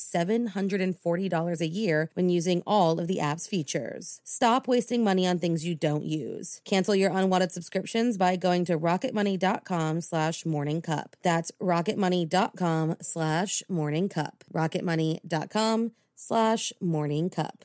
$740 a year when using all of the app's features. Stop wasting money on things you don't use. Cancel your unwanted subscriptions by going to rocketmoney.com slash morning cup. That's rocketmoney.com slash morning cup. rocketmoney.com slash morning cup.